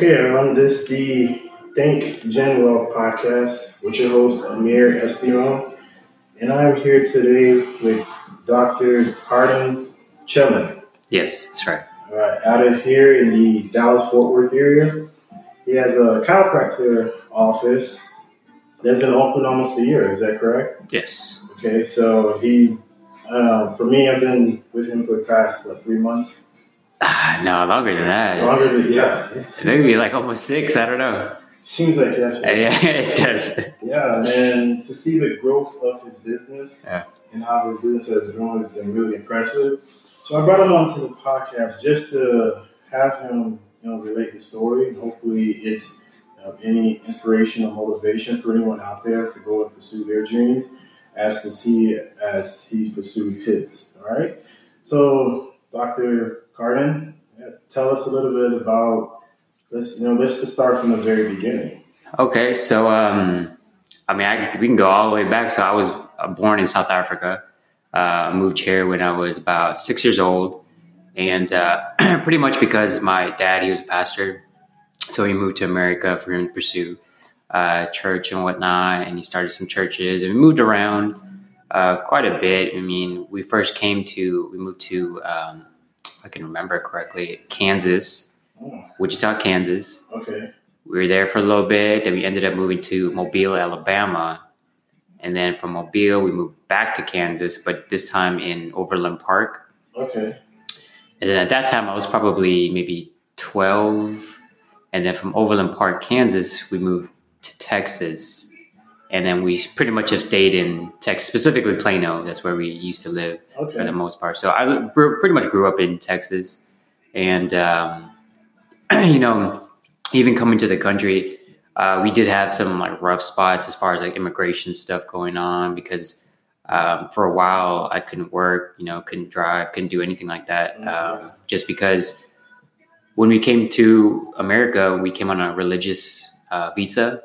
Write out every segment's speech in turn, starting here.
Okay, everyone, this is the Think Gen Well podcast with your host Amir Estiron, and I'm here today with Dr. Hardin Chellin. Yes, that's right. All right, out of here in the Dallas Fort Worth area, he has a chiropractor office that's been open almost a year. Is that correct? Yes. Okay, so he's uh, for me. I've been with him for the past what three months. No, longer than that. It's- Longer than yeah. Maybe like almost six. I don't know. Seems like yesterday. Yeah, it does. Yeah, and to see the growth of his business Yeah. and how his business has grown has been really impressive. So I brought him onto the podcast just to have him, you know, relate his story. And hopefully, it's uh, any inspiration or motivation for anyone out there to go and pursue their dreams, as to see as he's pursued his. All right. So, Dr. Cardin, yeah, tell us a little bit about. Let's you know. Let's just start from the very beginning. Okay, so um, I mean, I, we can go all the way back. So I was uh, born in South Africa. Uh, I moved here when I was about six years old, and uh, pretty much because my dad he was a pastor, so he moved to America for him to pursue uh, church and whatnot, and he started some churches, and we moved around uh, quite a bit. I mean, we first came to we moved to um, if I can remember correctly, Kansas, Oh, Wichita, Kansas okay. we were there for a little bit. Then we ended up moving to Mobile, Alabama. And then from Mobile, we moved back to Kansas, but this time in Overland Park. Okay. And then at that time, I was probably maybe 12. And then from Overland Park, Kansas, we moved to Texas. And then we pretty much have stayed in Texas, specifically Plano. That's where we used to live for the most part. So I pretty much grew up in Texas, and um, you know, even coming to the country, uh, we did have some like rough spots as far as like immigration stuff going on because um, for a while I couldn't work, you know, couldn't drive, couldn't do anything like that, um, just because when we came to America, we came on a religious uh, visa.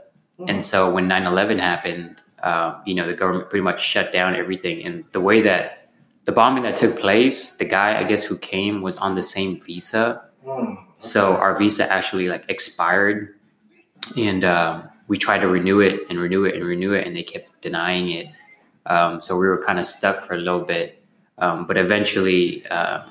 And so when 9 11 happened, uh, you know, the government pretty much shut down everything. And the way that the bombing that took place, the guy, I guess, who came was on the same visa. Hmm. So our visa actually like expired. And um, we tried to renew it and renew it and renew it, and they kept denying it. Um, so we were kind of stuck for a little bit. Um, but eventually, uh,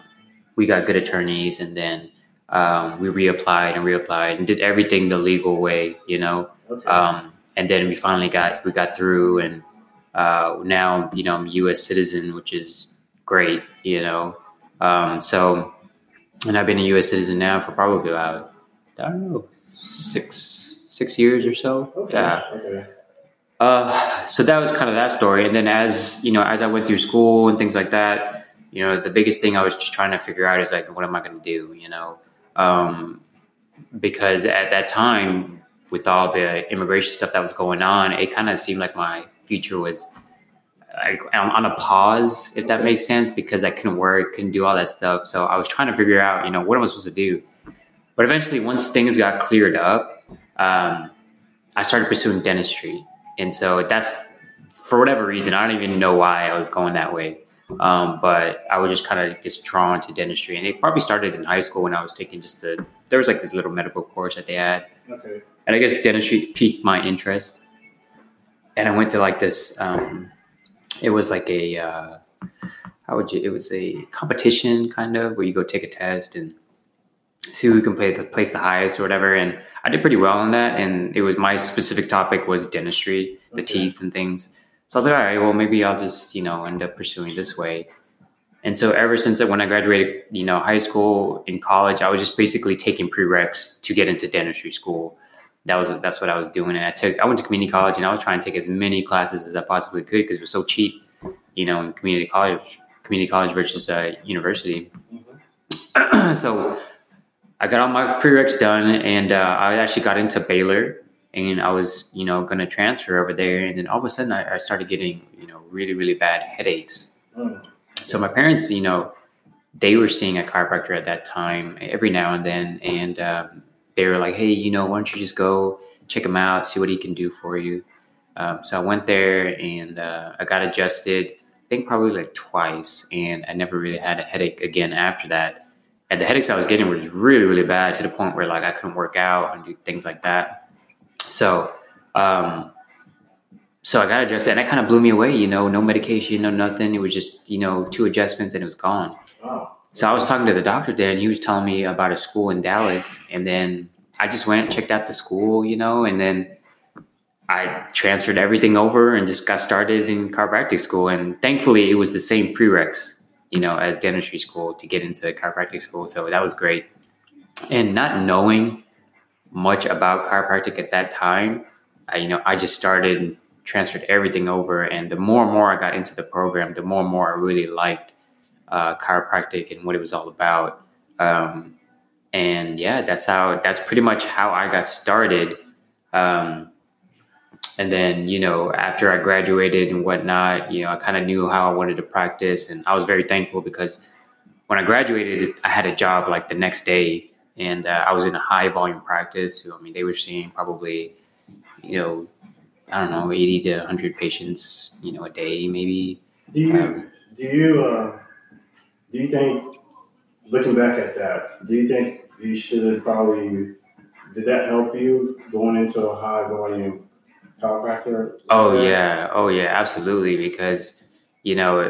we got good attorneys, and then um, we reapplied and reapplied and did everything the legal way, you know Okay. um, and then we finally got we got through and uh, now you know i'm a us citizen which is great you know um, so and i've been a us citizen now for probably about i don't know six six years or so okay. yeah Okay. uh, so that was kind of that story. And then as you know, as I went through school and things like that, you know, the biggest thing I was just trying to figure out is like, what am I going to do? You know, um, because at that time, with all the immigration stuff that was going on, it kind of seemed like my future was like on a pause, if that makes sense, because I couldn't work, couldn't do all that stuff. So I was trying to figure out, you know, what am I supposed to do? But eventually, once things got cleared up, um, I started pursuing dentistry. And so that's for whatever reason, I don't even know why I was going that way. Um, but I was just kind of just drawn to dentistry. And it probably started in high school when I was taking just the, there was like this little medical course that they had. Okay. And I guess dentistry piqued my interest. And I went to like this, um, it was like a, uh, how would you, it was a competition kind of where you go take a test and see who can play the, place the highest or whatever. And I did pretty well on that. And it was my specific topic was dentistry, the Okay. teeth and things. So I was like, all right, well, maybe I'll just, you know, end up pursuing this way. And so ever since that, when I graduated, you know, high school in college, I was just basically taking prereqs to get into dentistry school. That was that's what I was doing. And I took I went to community college and I was trying to take as many classes as I possibly could because it was so cheap, you know, in community college, community college versus uh, university. so I got all my prereqs done, and uh, I actually got into Baylor, and I was, you know, going to transfer over there, and then all of a sudden I, I started getting, you know, really, really bad headaches. Hmm. So my parents, you know, they were seeing a chiropractor at that time every now and then, and um, they were like, "Hey, you know, why don't you just go check him out, see what he can do for you?" Um, so I went there and uh, I got adjusted. I think probably like twice, and I never really had a headache again after that. and the headaches I was getting was really really bad to the point where like I couldn't work out and do things like that. So um, so I got adjusted, and that kind of blew me away. You know, no medication, no nothing. It was just you know two adjustments, and it was gone. Wow. So I was talking to the doctor there, and he was telling me about a school in Dallas, and then I just went checked out the school, you know, and then I transferred everything over and just got started in chiropractic school. And thankfully, it was the same prereqs, you know, as dentistry school to get into chiropractic school. So that was great. And not knowing much about chiropractic at that time, I, you know, I just started and transferred everything over. And the more and more I got into the program, the more and more I really liked uh, chiropractic and what it was all about. Um, and yeah, that's how, that's pretty much how I got started. Um, and then, you know, after I graduated and whatnot, you know, I kind of knew how I wanted to practice. And I was very thankful because when I graduated, I had a job like the next day and uh, I was in a high volume practice. So, I mean, they were seeing probably, you know, I don't know, 80 to 100 patients, you know, a day maybe. Do you, um, do you, uh, do you think, looking back at that, do you think you should have probably, did that help you going into a high volume chiropractor? Oh yeah, oh yeah, absolutely. Because you know,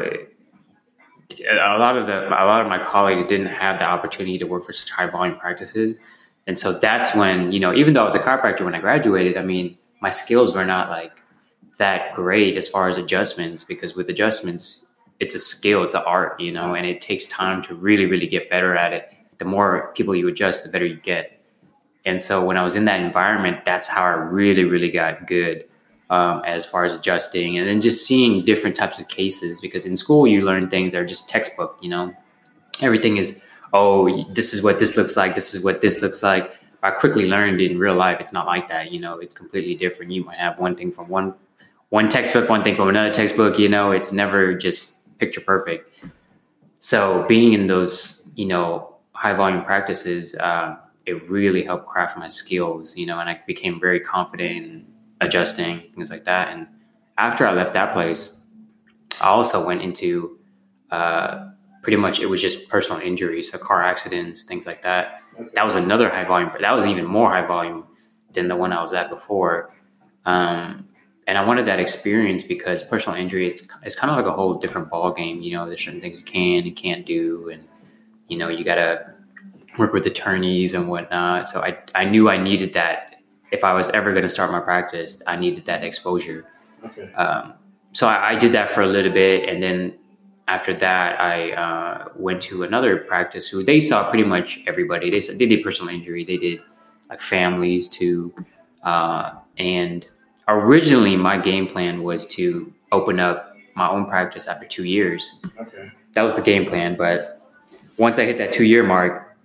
a lot of the a lot of my colleagues didn't have the opportunity to work for such high volume practices, and so that's when you know, even though I was a chiropractor when I graduated, I mean, my skills were not like that great as far as adjustments because with adjustments, it's a skill, it's an art, you know, and it takes time to really, really get better at it. The more people you adjust, the better you get. And so when I was in that environment, that's how I really, really got good um, as far as adjusting and then just seeing different types of cases. Because in school, you learn things that are just textbook, you know, everything is, oh, this is what this looks like, this is what this looks like. I quickly learned in real life, it's not like that. You know, it's completely different. You might have one thing from one one textbook, one thing from another textbook. You know, it's never just picture perfect. So being in those, you know, high volume practices, um, it really helped craft my skills, you know, and I became very confident in adjusting things like that. And after I left that place, I also went into uh, pretty much it was just personal injuries, so car accidents, things like that. Okay. That was another high volume. That was even more high volume than the one I was at before. Um, and I wanted that experience because personal injury it's it's kind of like a whole different ball game. You know, there's certain things you can and can't do, and you know you gotta work with attorneys and whatnot. So I, I knew I needed that. If I was ever going to start my practice, I needed that exposure. Okay. Um, so I, I, did that for a little bit. And then after that, I uh, went to another practice who they saw pretty much everybody. They, they did personal injury, they did like families too. Uh, and originally, my game plan was to open up my own practice after two years. Okay. That was the game plan. But once I hit that two year mark,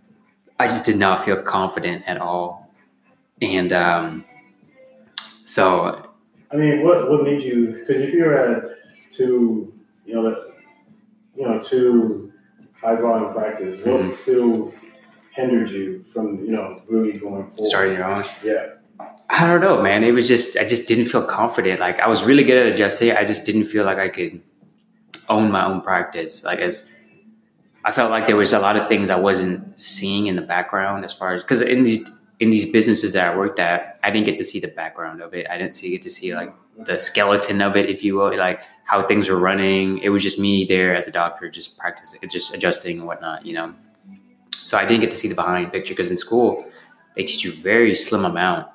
I just did not feel confident at all. And um, so. I mean, what, what made you, because if you're at two, you know, you know, two high volume practice, what mm-hmm. still hindered you from, you know, really going forward? Starting your own? Yeah. I don't know, man. It was just, I just didn't feel confident. Like, I was really good at adjusting. I just didn't feel like I could own my own practice. Like, as, I felt like there was a lot of things I wasn't seeing in the background as far as because in these in these businesses that I worked at, I didn't get to see the background of it. I didn't see get to see like the skeleton of it, if you will, like how things were running. It was just me there as a doctor, just practicing, just adjusting and whatnot, you know. So I didn't get to see the behind picture because in school they teach you very slim amount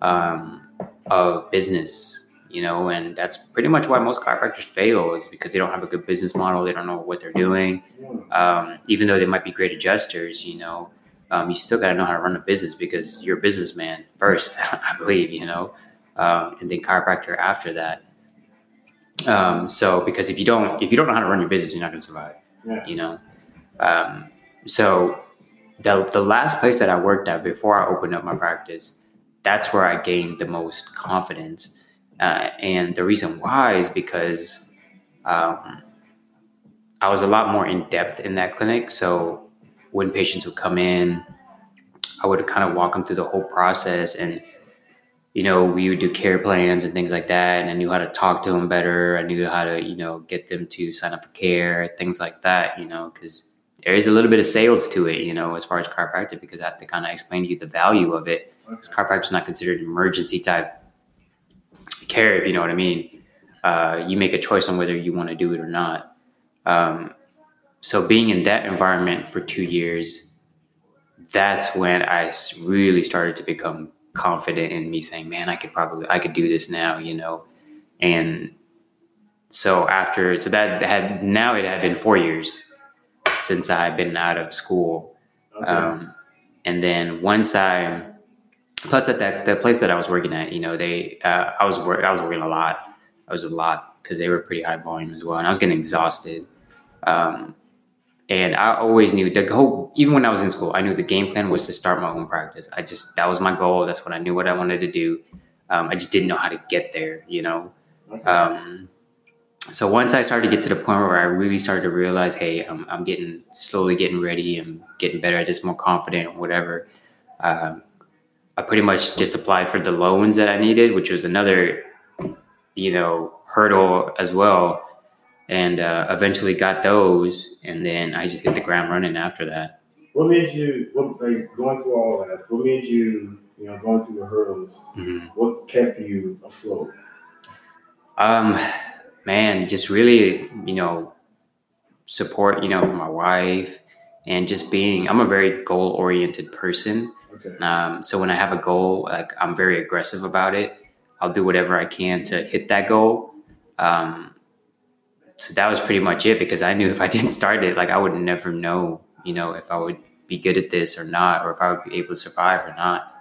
um, of business you know, and that's pretty much why most chiropractors fail is because they don't have a good business model. They don't know what they're doing. Um, even though they might be great adjusters, you know, um, you still got to know how to run a business because you're a businessman first, I believe, you know, um, and then chiropractor after that. Um, so because if you don't, if you don't know how to run your business, you're not going to survive, yeah. you know? Um, so the, the last place that I worked at before I opened up my practice, that's where I gained the most confidence uh, and the reason why is because um, I was a lot more in depth in that clinic. So when patients would come in, I would kind of walk them through the whole process and you know, we would do care plans and things like that. And I knew how to talk to them better. I knew how to, you know, get them to sign up for care, things like that, you know, because there is a little bit of sales to it, you know, as far as chiropractic, because I have to kind of explain to you the value of it. Because chiropractic is not considered emergency type care, if you know what I mean. Uh, you make a choice on whether you want to do it or not. Um, so being in that environment for two years, that's when I really started to become confident in me saying, man, I could probably, I could do this now, you know? And so after, so that had, now it had been four years since I had been out of school. Okay. Um, and then once I, plus at that, the place that I was working at, you know, they, uh, I was work, I was working a lot. I was a lot because they were pretty high volume as well. And I was getting exhausted. Um, and I always knew the whole, even when I was in school, I knew the game plan was to start my own practice. I just, that was my goal. That's what I knew what I wanted to do. Um, I just didn't know how to get there, you know? Um, so once I started to get to the point where I really started to realize, hey, I'm, I'm getting slowly getting ready and getting better at this, more confident, whatever. Um, I pretty much just applied for the loans that I needed, which was another, you know, hurdle as well and uh, eventually got those, and then I just hit the ground running after that. What made you, what, like, going through all that, what made you, you know, going through the hurdles, Mhm. what kept you afloat? Um, man, just really, you know, support, you know, from my wife, and just being. I'm a very goal oriented person. Okay. Um, so when I have a goal, like I'm very aggressive about it. I'll do whatever I can to hit that goal. Um, so that was pretty much it because I knew if I didn't start it, like I would never know, you know, if I would be good at this or not, or if I would be able to survive or not.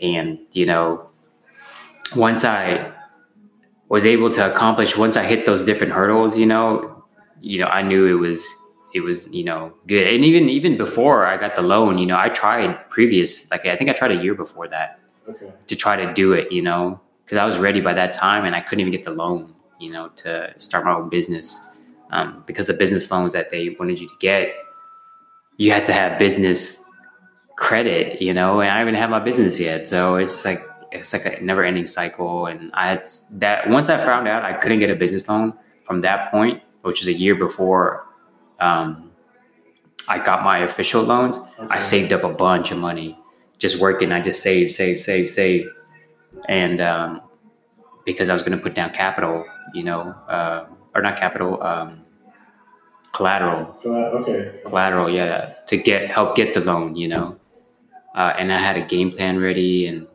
And you know, once I was able to accomplish, once I hit those different hurdles, you know, you know, I knew it was it was you know good. And even even before I got the loan, you know, I tried previous, like I think I tried a year before that Okay. to try to do it, you know, because I was ready by that time and I couldn't even get the loan, you know, to start my own business. Um, because the business loans that they wanted you to get, you had to have business credit, you know, and I haven't had my business yet. So it's like, it's like a never ending cycle. And I had that once I found out I couldn't get a business loan from that point, which is a year before um, I got my official loans, I saved up a bunch of money just working. I just saved, saved, saved, saved. And um, because I was going to put down capital, you know, uh, or not capital, um, collateral, okay. collateral, yeah, to get help get the loan, you know. Uh, and I had a game plan ready, and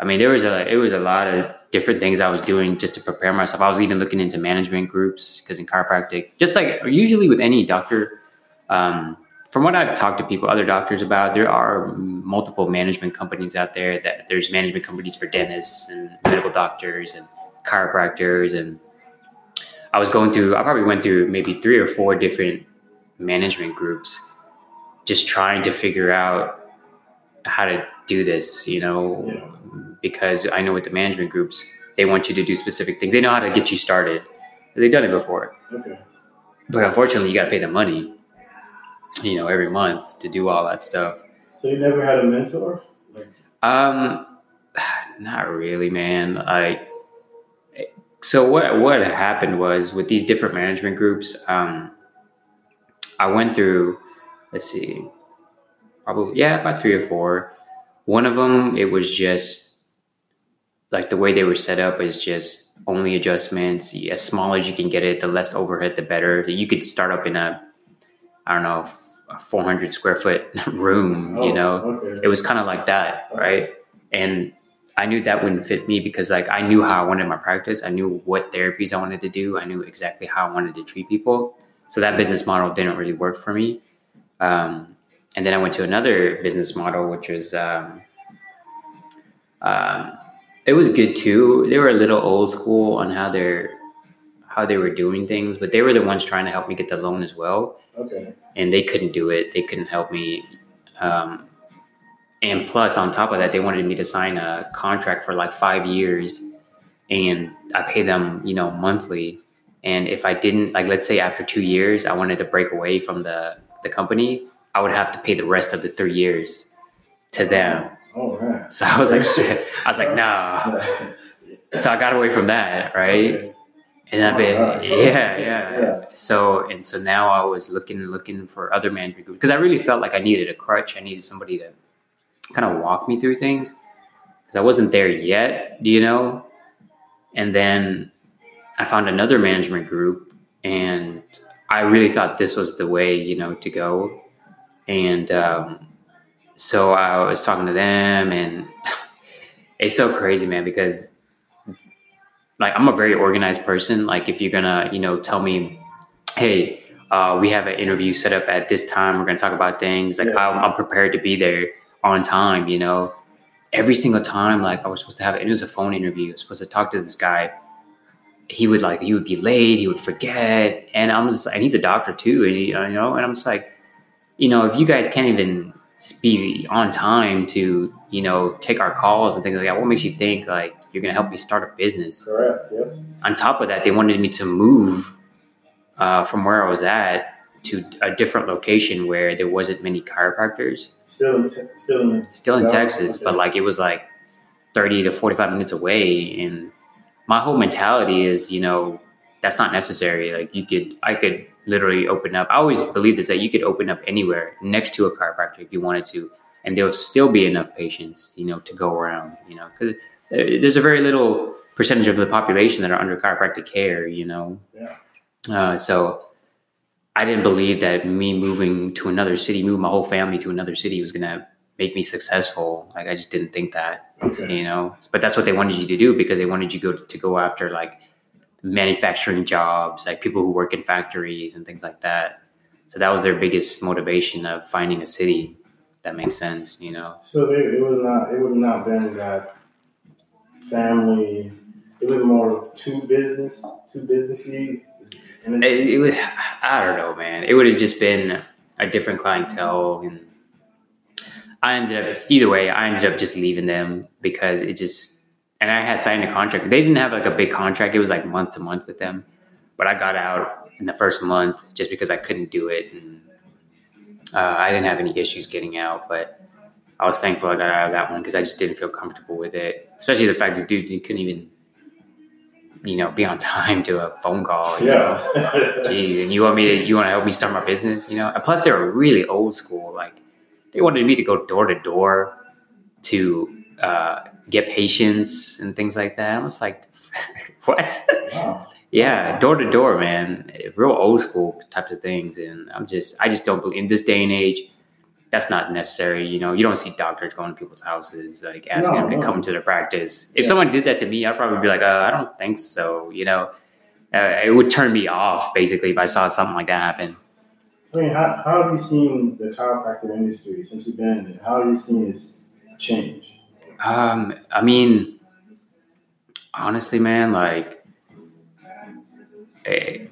I mean, there was a it was a lot of different things I was doing just to prepare myself. I was even looking into management groups because in chiropractic, just like usually with any doctor, um, from what I've talked to people, other doctors about, there are multiple management companies out there. That there's management companies for dentists and medical doctors and chiropractors, and I was going through. I probably went through maybe three or four different management groups, just trying to figure out how to do this. You know, Yeah. because I know with the management groups, they want you to do specific things. They know how to get you started. They've done it before. Okay. But unfortunately, you got to pay the money, you know, every month to do all that stuff. So you never had a mentor? Like, Um, not really, man. Like, so what what happened was with these different management groups, um, I went through. Let's see, probably yeah, about three or four. One of them, it was just like the way they were set up is just only adjustments. As small as you can get it, the less overhead, the better. You could start up in a, I don't know, a 400 square foot room. you oh, know, Okay. it was kind of like that, right? And I knew that wouldn't fit me because like I knew how I wanted my practice. I knew what therapies I wanted to do. I knew exactly how I wanted to treat people. So that business model didn't really work for me. Um, and then I went to another business model, which was um, um, it was good too. They were a little old school on how they're how they were doing things, but they were the ones trying to help me get the loan as well Okay. and they couldn't do it. They couldn't help me. Um, and plus, on top of that, they wanted me to sign a contract for like five years, and I pay them, you know, monthly. And if I didn't, like, let's say after two years, I wanted to break away from the the company, I would have to pay the rest of the three years to them. Oh, All right. So I was like, shit. I was like, nah. So I got away from that, right? Okay. And I've been, yeah, yeah, Yeah. So and so now I was looking looking for other management groups because I really felt like I needed a crutch. I needed somebody to kind of walk me through things because I wasn't there yet, you know. And then I found another management group, and I really thought this was the way, you know, to go. And um, so I was talking to them, and it's so crazy, man, because like I'm a very organized person. Like if you're gonna, you know, tell me, hey, uh, we have an interview set up at this time. We're gonna talk about things. Like Yeah. I'm, I'm prepared to be there on time. You know, every single time, like I was supposed to have it was a phone interview. I was supposed to talk to this guy. He would like he would be late. He would forget, and I'm just and he's a doctor too. And you know, and I'm just like, you know, if you guys can't even be on time to you know take our calls and things like that, what makes you think like you're gonna help me start a business? Correct. Yep. on top of that, they wanted me to move uh, from where I was at to a different location where there wasn't many chiropractors. Still in, te- still in. Still in Texas, but like it was like thirty to forty-five minutes away. And my whole mentality is, you know, that's not necessary. Like you could, I could literally open up. I always believe this that you could open up anywhere next to a chiropractor if you wanted to, and there will still be enough patients, you know, to go around. You know, because there's a very little percentage of the population that are under chiropractic care. You know, Yeah. uh, so I didn't believe that me moving to another city, move my whole family to another city, was gonna make me successful. Like I just didn't think that, Okay. you know. But that's what they wanted you to do because they wanted you go to go after like manufacturing jobs, like people who work in factories and things like that. So that was their biggest motivation of finding a city that makes sense, you know. So it, it was not. It would have not been that family. It was more too business, too businessy. It, it would, I don't know, man. It would have just been a different clientele, and I ended up either way. I ended up just leaving them because it just, and I had signed a contract. They didn't have like a big contract; it was like month to month with them. But I got out in the first month just because I couldn't do it, and uh, I didn't have any issues getting out. But I was thankful I got out of that one because I just didn't feel comfortable with it, especially the fact that dude, couldn't even, you know, be on time to a phone call. you yeah. Gee, and you want me to, you want to help me start my business, you know? And plus, they were really old school. Like, they wanted me to go door to door to uh, get patients and things like that. I was like, what? wow. yeah, door to door, man. Real old school types of things. And I'm just, I just don't believe in this day and age. That's not necessary. You know, you don't see doctors going to people's houses, like asking No, them to no. come to their practice. If Yeah. someone did that to me, I'd probably be like, uh, I don't think so. You know, uh, it would turn me off basically if I saw something like that happen. I mean, how, how have you seen the chiropractic industry since you've been in it? How have you seen it change? Um, I mean, honestly, man, like, eh,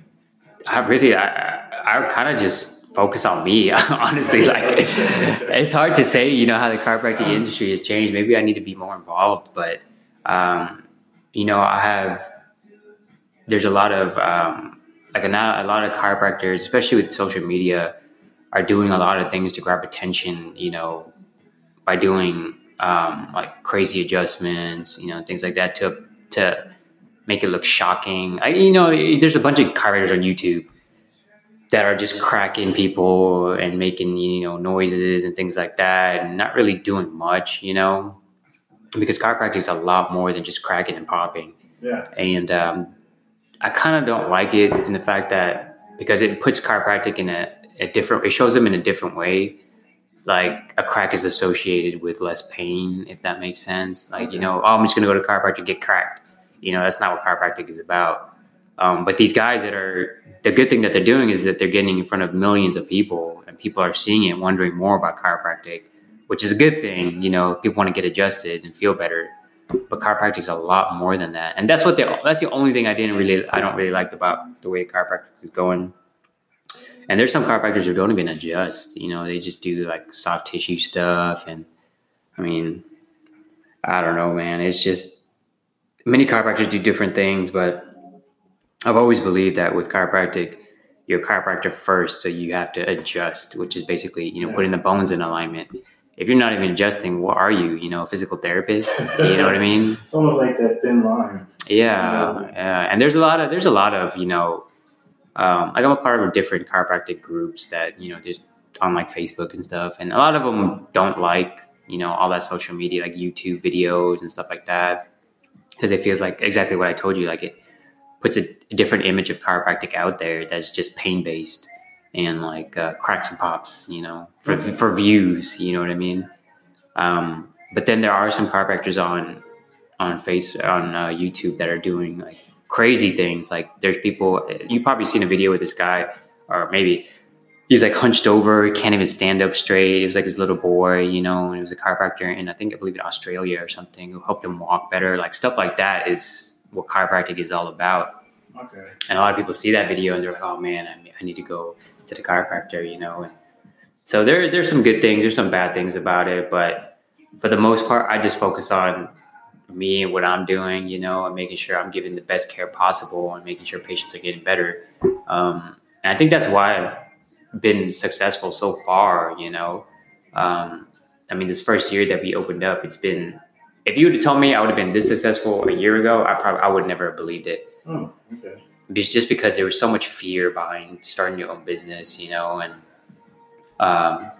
I really, I, I, I kind of just focus on me. honestly, like, it's hard to say, you know, how the chiropractic industry has changed. Maybe I need to be more involved, but, um, you know, I have. There's a lot of um, like a, a lot of chiropractors, especially with social media, are doing a lot of things to grab attention. You know, by doing um, like crazy adjustments, you know, things like that to to make it look shocking. I, you know, there's a bunch of chiropractors on YouTube that are just cracking people and making you know noises and things like that, and not really doing much, you know, because chiropractic is a lot more than just cracking and popping Yeah. and um, I kind of don't like it in the fact that because it puts chiropractic in a, a different, it shows them in a different way. Like a crack is associated with less pain, if that makes sense. Like you know, oh, I'm just gonna go to chiropractic to get cracked. You know, that's not what chiropractic is about. Um, but these guys that are the good thing that they're doing is that they're getting in front of millions of people, and people are seeing it, wondering more about chiropractic, which is a good thing. You know, people want to get adjusted and feel better but chiropractic is a lot more than that and that's what they that's the only thing i didn't really i don't really like about the way chiropractic is going and there's some chiropractors who don't even adjust you know they just do like soft tissue stuff and i mean i don't know man it's just many chiropractors do different things but i've always believed that with chiropractic you're a chiropractor first so you have to adjust which is basically you know Yeah. putting the bones in alignment if you're not even adjusting, what are you? You know, a physical therapist? You know what I mean? It's almost like that thin line. Yeah, yeah. And there's a lot of there's a lot of you know, um, like I'm a part of different chiropractic groups that you know just on like Facebook and stuff, and a lot of them don't like you know all that social media like YouTube videos and stuff like that because it feels like exactly what I told you, like it puts a, a different image of chiropractic out there that's just pain based and like uh, cracks and pops, you know, for for views. You know what I mean? Um, but then there are some chiropractors on on face on uh, YouTube that are doing like crazy things. Like there's people you probably seen a video with this guy, or maybe he's like hunched over, can't even stand up straight. It was like this little boy, you know, and he was a chiropractor and I think I believe in Australia or something who helped him walk better. Like stuff like that is what chiropractic is all about. Okay. And a lot of people see that video and they're like, oh man, I, I need to go to the chiropractor, you know. And so there there's some good things, there's some bad things about it, but for the most part, I just focus on me and what I'm doing, you know, and making sure I'm giving the best care possible and making sure patients are getting better. Um, and I think that's why I've been successful so far, you know. Um, I mean, this first year that we opened up, it's been. If you would have told me I would have been this successful a year ago, I probably I would never have believed it. Oh, okay. It's just because there was so much fear behind starting your own business, you know, and um,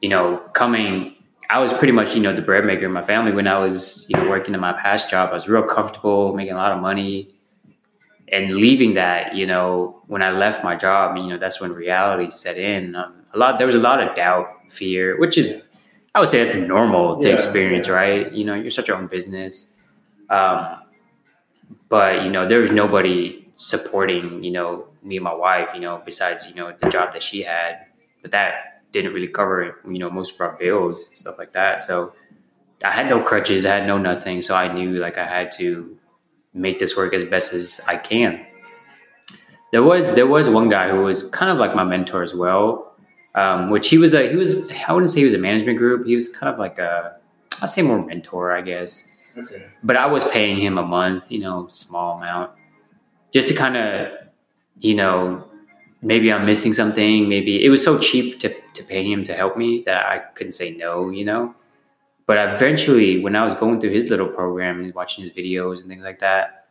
you know, coming. I was pretty much, you know, the bread maker in my family when I was, you know, working in my past job. I was real comfortable, making a lot of money, and leaving that, you know, when I left my job, you know, that's when reality set in. Um, a lot, there was a lot of doubt, fear, which is, I would say, that's normal to Yeah, experience, yeah. right? You know, you're such your own business, um, but you know, there was nobody supporting, you know, me and my wife, you know, besides you know the job that she had, but that didn't really cover, you know, most of our bills and stuff like that. So I had no crutches, I had no nothing, so I knew like I had to make this work as best as I can. There was there was one guy who was kind of like my mentor as well, um, which he was a he was I wouldn't say he was a management group. He was kind of like a I'd say more mentor, I guess. Okay. But I was paying him a month, you know, small amount, just to kind of, you know, maybe I'm missing something. Maybe it was so cheap to to pay him to help me that I couldn't say no, you know. But eventually, when I was going through his little program and watching his videos and things like that,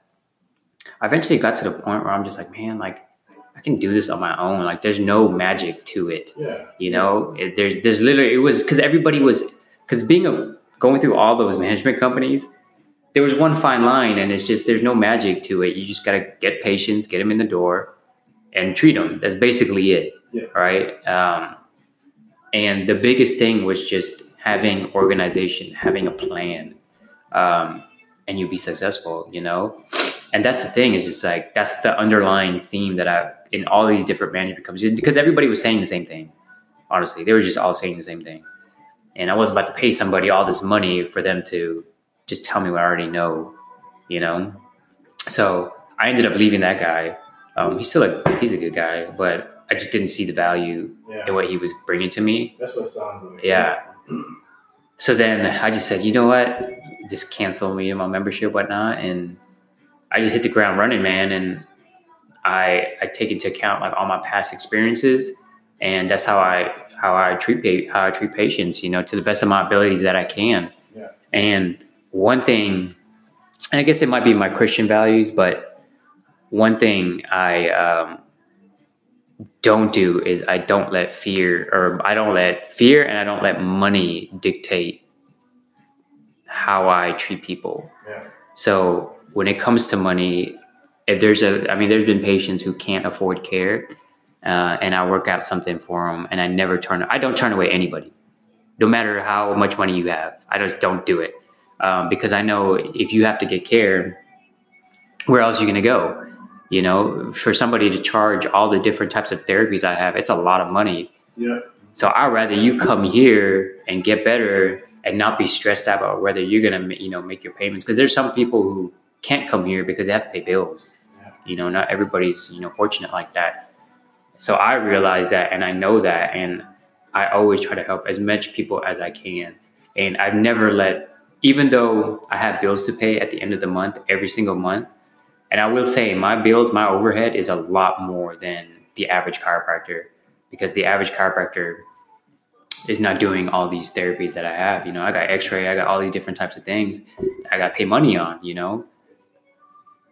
I eventually got to the point where I'm just like, man, like I can do this on my own. Like there's no magic to it, Yeah. you know. It, there's there's literally it was because everybody was because being a going through all those management companies, there was one fine line, and it's just there's no magic to it. You just gotta get patients, get them in the door, and treat them. That's basically it, Yeah. right? Um, and the biggest thing was just having organization, having a plan, um, and you'll be successful. You know, and that's the thing is just like that's the underlying theme that I in all these different management companies because everybody was saying the same thing. Honestly, they were just all saying the same thing, and I was about to pay somebody all this money for them to just tell me what I already know. You know, so I ended up leaving that guy. Um, he's still a he's a good guy, but I just didn't see the value Yeah. in what he was bringing to me. That's what sounds like. Yeah. So then I just said, you know what? Just cancel me my membership, whatnot, and I just hit the ground running, man. And I I take into account like all my past experiences, and that's how I how I treat how I treat patients, you know, to the best of my abilities that I can. Yeah. And one thing, and I guess it might be my Christian values, but one thing I um, don't do is I don't let fear or I don't let fear and I don't let money dictate how I treat people. Yeah. So when it comes to money, if there's a, I mean, there's been patients who can't afford care, uh, and I work out something for them, and I never turn, I don't turn away anybody, no matter how much money you have. I just don't do it um, because I know if you have to get care, where else are you going to go? You know, for somebody to charge all the different types of therapies I have, it's a lot of money. Yeah. So I'd rather you come here and get better and not be stressed out about whether you're gonna, you know, make your payments. Because there's some people who can't come here because they have to pay bills. Yeah. You know, not everybody's, you know, fortunate like that. So I realize that and I know that and I always try to help as much people as I can. And I've never let even though I have bills to pay at the end of the month every single month, and I will say my bills, my overhead is a lot more than the average chiropractor because the average chiropractor is not doing all these therapies that I have. You know, I got X-ray, I got all these different types of things I got to pay money on. You know,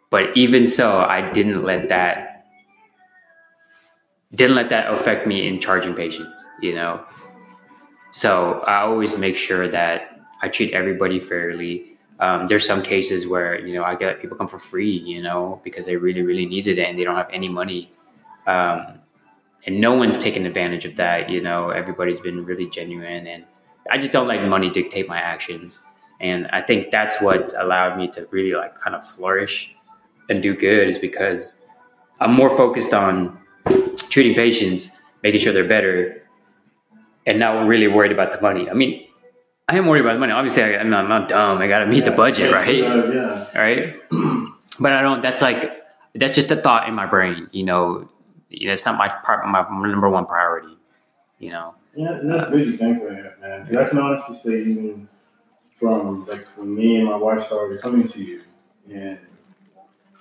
but even so, I didn't let that didn't let that affect me in charging patients. You know, so I always make sure that I treat everybody fairly. Um, there's some cases where you know I get people come for free, you know, because they really really needed it and they don't have any money. Um, and no one's taken advantage of that. You know, everybody's been really genuine, and I just don't let money dictate my actions. And I think that's what's allowed me to really like kind of flourish and do good is because I'm more focused on treating patients, making sure they're better, and not really worried about the money. I mean, I am worried about the money. Obviously, I, am not, I'm not dumb. I got to meet yeah, the budget, right? Uh, yeah. Right. but I don't. That's like that's just a thought in my brain. You know, it's not my part, my number one priority. You know. Yeah, and that's good you think that, man. Because I can honestly say, even from like when me and my wife started coming to you, and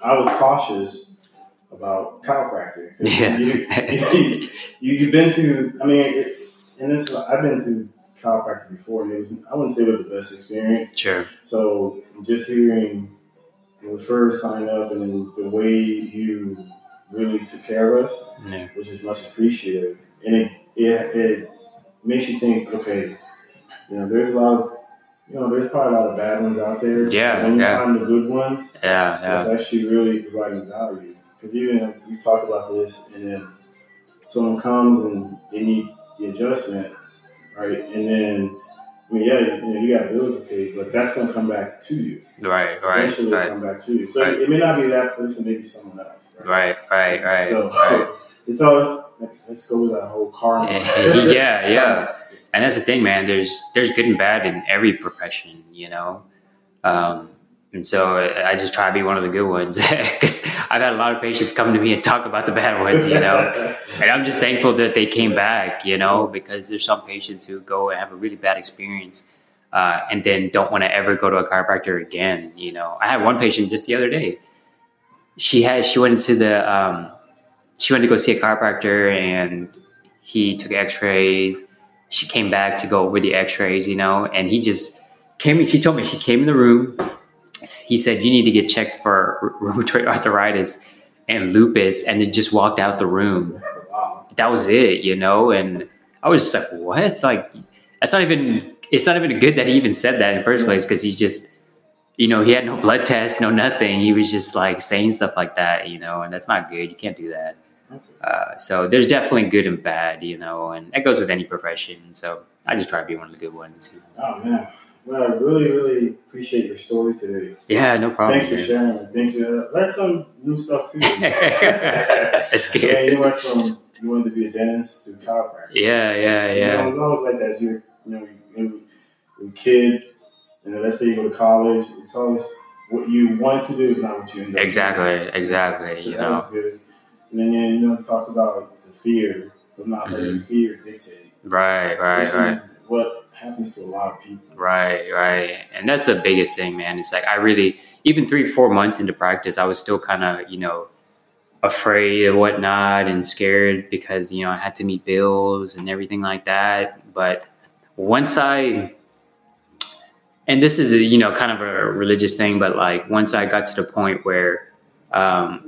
I was cautious about chiropractic. Yeah. You, you, have been to, I mean, it, and this, I've been to chiropractic before, and it was, I wouldn't say it was the best experience. Sure. So just hearing when we first signed up and then the way you really took care of us, yeah. which is much appreciated. And it, it, it makes you think, okay, you know, there's a lot of, you know, there's probably a lot of bad ones out there. Yeah. When you yeah. find the good ones, yeah, yeah. it's actually really providing value. Because even if we talk about this, and then someone comes and they need the adjustment, right? And then, I mean, yeah, you, know, you got bills to pay, but that's going to come back to you. Right, right. Eventually, right. come back to you. So right. it may not be that person, maybe someone else. Right, right, right. right so right. it's always let's go with that whole karma. yeah, yeah. And that's the thing, man. There's there's good and bad in every profession, you know. Um, and so I just try to be one of the good ones because I've had a lot of patients come to me and talk about the bad ones, you know. and I'm just thankful that they came back, you know, because there's some patients who go and have a really bad experience uh, and then don't want to ever go to a chiropractor again. You know, I had one patient just the other day. She had she went to the um, she went to go see a chiropractor and he took X-rays. She came back to go over the X-rays, you know, and he just came. He told me she came in the room he said you need to get checked for rheumatoid arthritis and lupus and then just walked out the room. That was it you know and i was just like what? It's like that's not even it's not even good that he even said that in the first place because he just you know he had no blood test no nothing. He was just like saying stuff like that you know and that's not good. You can't do that. Uh, so there's definitely good and bad you know and that goes with any profession. So i just try to be one of the good ones oh man well, I really, really appreciate your story today. Yeah, no problem. Thanks for sharing. Thanks for learn some new stuff too. That's good. Yeah, you went from you wanted to be a dentist to chiropractor. Yeah, yeah, yeah. You know, it's always like that. As you you know, you, you, kid, and then let's say you go to college, it's always what you want to do is not what you end up Exactly, doing. exactly. So you know. good. And then you know, it talks about the fear, but not mm-hmm. letting fear dictate. Right, right, right. What happens to a lot of people. Right, right. And that's the biggest thing, man. It's like I really, even three, four months into practice, I was still kind of, you know, afraid and whatnot and scared because, you know, I had to meet bills and everything like that. But once I, and this is, a, you know, kind of a religious thing, but like once I got to the point where, um,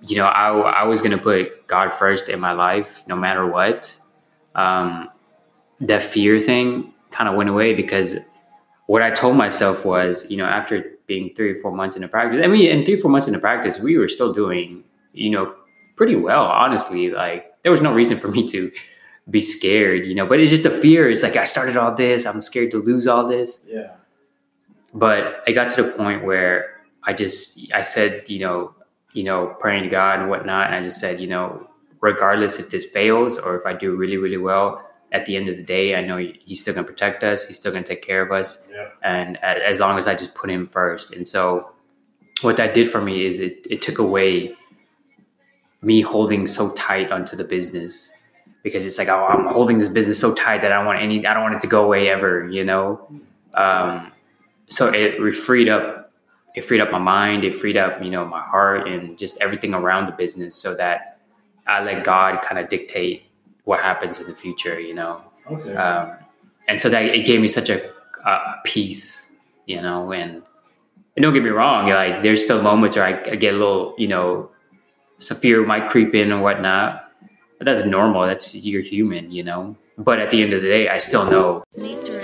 you know, I, I was going to put God first in my life no matter what. Um, that fear thing kind of went away because what I told myself was, you know, after being three or four months into practice, I mean, in three or four months into practice, we were still doing, you know, pretty well, honestly. Like there was no reason for me to be scared, you know, but it's just the fear. It's like I started all this, I'm scared to lose all this. Yeah. But I got to the point where I just I said, you know, you know, praying to God and whatnot, and I just said, you know, regardless if this fails or if I do really, really well, at the end of the day, I know he's still going to protect us. He's still going to take care of us. Yeah. And as long as I just put him first. And so what that did for me is it, it took away me holding so tight onto the business because it's like, oh, I'm holding this business so tight that I don't want any, I don't want it to go away ever, you know? Um, so it freed up, it freed up my mind. It freed up, you know, my heart and just everything around the business so that I let God kind of dictate what happens in the future, you know. Okay. Um, and so that it gave me such a, a peace, you know. And, and don't get me wrong, like there's still moments where I, I get a little, you know, some fear might creep in and whatnot. But that's normal. That's you're human, you know. But at the end of the day, I still know. Mr.